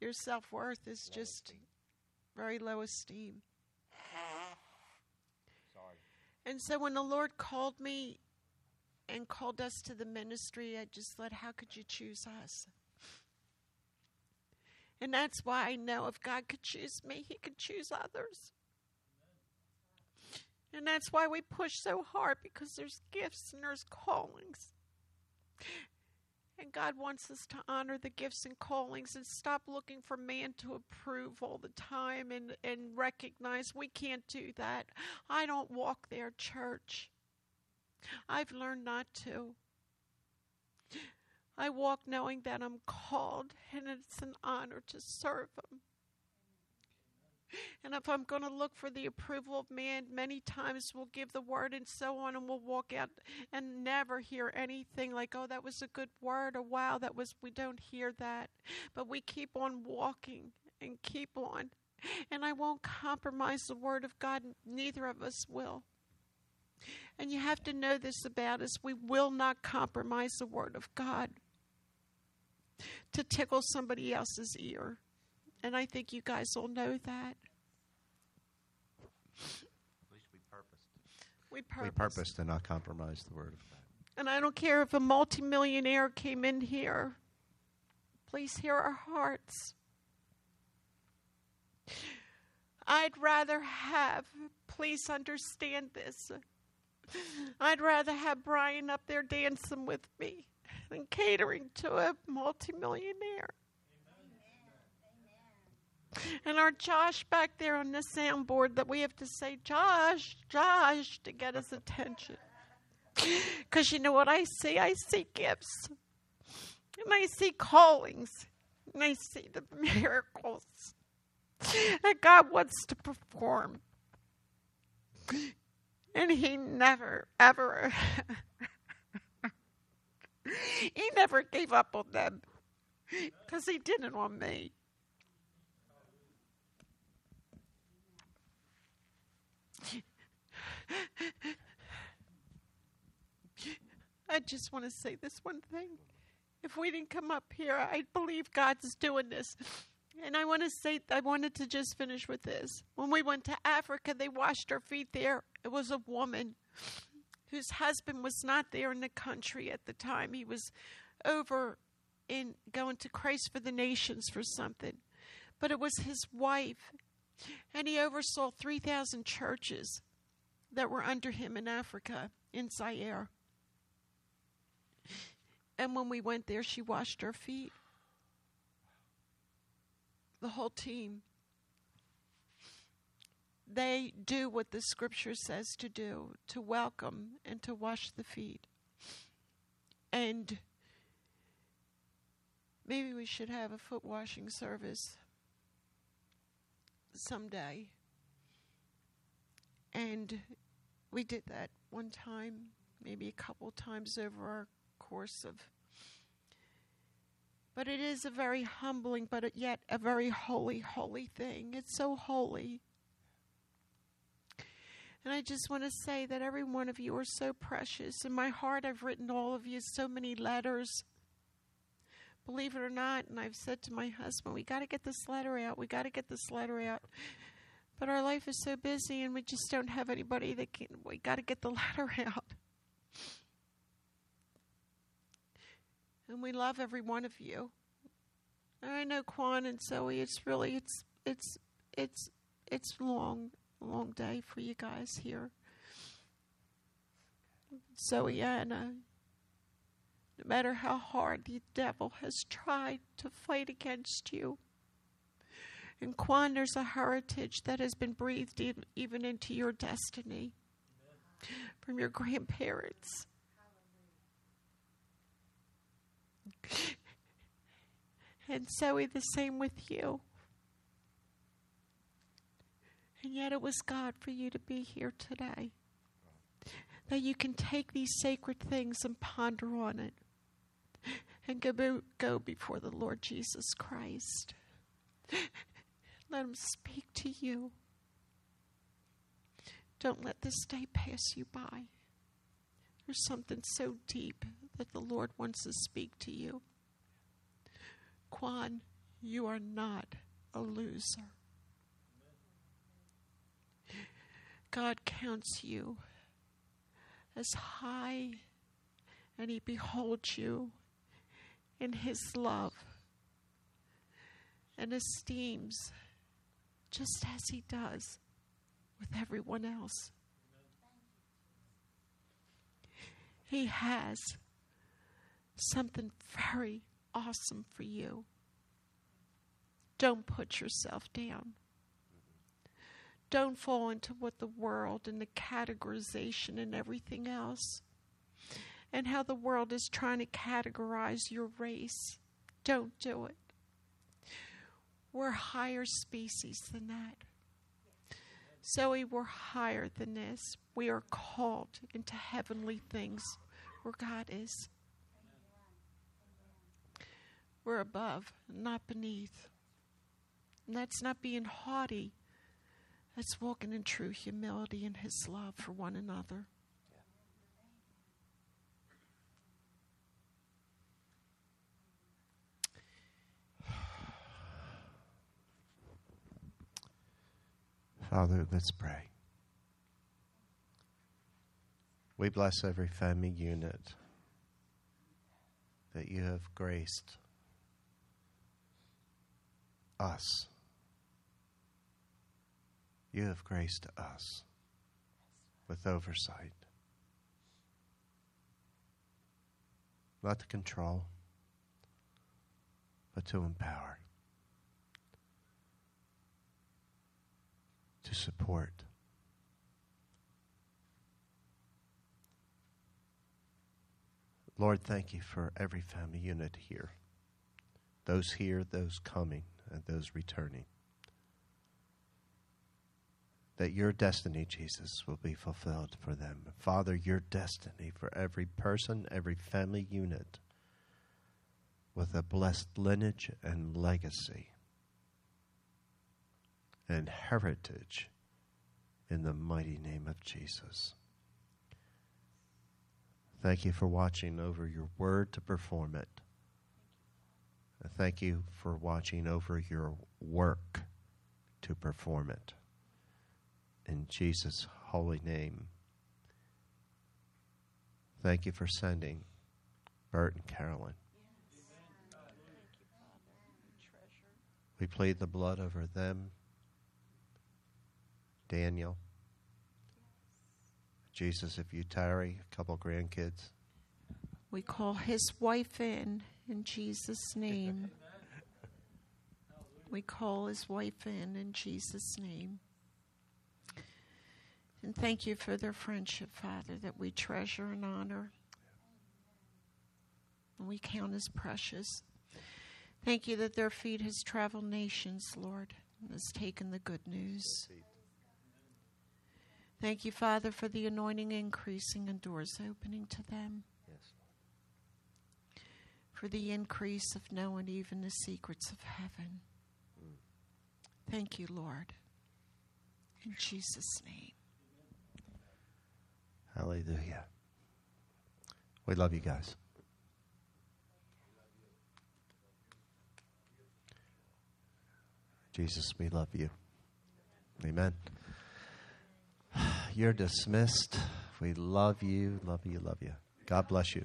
your self worth is just very low esteem. Sorry. And so when the Lord called me and called us to the ministry, I just thought, how could you choose us? And that's why I know if God could choose me, He could choose others. And that's why we push so hard because there's gifts and there's callings. And God wants us to honor the gifts and callings and stop looking for man to approve all the time and, and recognize we can't do that. I don't walk there, church. I've learned not to. I walk knowing that I'm called and it's an honor to serve Him. And if I'm going to look for the approval of man, many times we'll give the word and so on, and we'll walk out and never hear anything like, oh, that was a good word, or wow, that was, we don't hear that. But we keep on walking and keep on. And I won't compromise the word of God, neither of us will. And you have to know this about us we will not compromise the word of God to tickle somebody else's ear. And I think you guys all know that. At least we purposed. We purpose. We purpose to not compromise the word of God. And I don't care if a multimillionaire came in here. Please hear our hearts. I'd rather have, please understand this. I'd rather have Brian up there dancing with me than catering to a multimillionaire. And our Josh back there on the soundboard that we have to say, Josh, Josh, to get his attention. Because you know what I see? I see gifts. And I see callings. And I see the [LAUGHS] miracles. that God wants to perform. And He never, ever, [LAUGHS] He never gave up on them because He didn't on me. I just want to say this one thing. If we didn't come up here, I believe God's doing this. And I want to say, I wanted to just finish with this. When we went to Africa, they washed our feet there. It was a woman whose husband was not there in the country at the time. He was over in going to Christ for the Nations for something. But it was his wife. And he oversaw 3,000 churches that were under him in Africa, in Zaire. And when we went there, she washed our feet. The whole team. They do what the scripture says to do to welcome and to wash the feet. And maybe we should have a foot washing service someday. And we did that one time, maybe a couple times over our course of. But it is a very humbling, but yet a very holy, holy thing. It's so holy. And I just want to say that every one of you are so precious. In my heart, I've written all of you so many letters. Believe it or not, and I've said to my husband, we got to get this letter out. We got to get this letter out. But our life is so busy, and we just don't have anybody that can. We got to get the [LAUGHS] letter out. and we love every one of you. I know Quan and Zoe. It's really it's it's it's it's long long day for you guys here. Zoe Anna. Uh, No matter how hard the devil has tried to fight against you. And Quan, there's a heritage that has been breathed even into your destiny from your grandparents. And Zoe, the same with you. And yet it was God for you to be here today. That you can take these sacred things and ponder on it and go, before the Lord Jesus Christ. Let Him speak to you. Don't let this day pass you by. There's something so deep that the Lord wants to speak to you. Quan, you are not a loser. God counts you as high, and He beholds you in His love and esteems just as He does with everyone else. He has something very awesome for you. Don't put yourself down. Don't fall into what the world and the categorization and everything else, and how the world is trying to categorize your race. Don't do it. We're higher species than that. Zoe, we're higher than this. We are called into heavenly things where God is. We're above, not beneath. And that's not being haughty. That's walking in true humility and His love for one another. Father, let's pray. We bless every family unit that you have graced us. You have graced us with oversight, not to control, but to empower, to support. Lord, thank you for every family unit here. Those here, those coming, and those returning. that your destiny, Jesus, will be fulfilled for them. Father, your destiny for every person, every family unit with a blessed lineage and legacy and heritage in the mighty name of Jesus. Thank you for watching over your word to perform it. Thank you for watching over your work to perform it. In Jesus' holy name. Thank you for sending Bert and Carolyn. We plead the blood over them, Daniel. Jesus, if you tarry, a couple grandkids. We call his wife in in Jesus' name. [LAUGHS] We call his wife in in Jesus' name. And thank you for their friendship, Father, that we treasure and honor. And we count as precious. Thank you that their feet has traveled nations, Lord, and has taken the good news. Thank you, Father, for the anointing increasing and doors opening to them. Yes. For the increase of knowing even the secrets of heaven. Mm. Thank you, Lord. In Jesus' name. Hallelujah. We love you guys. Jesus, we love you. Amen. You're dismissed. We love you, love you, love you. God bless you.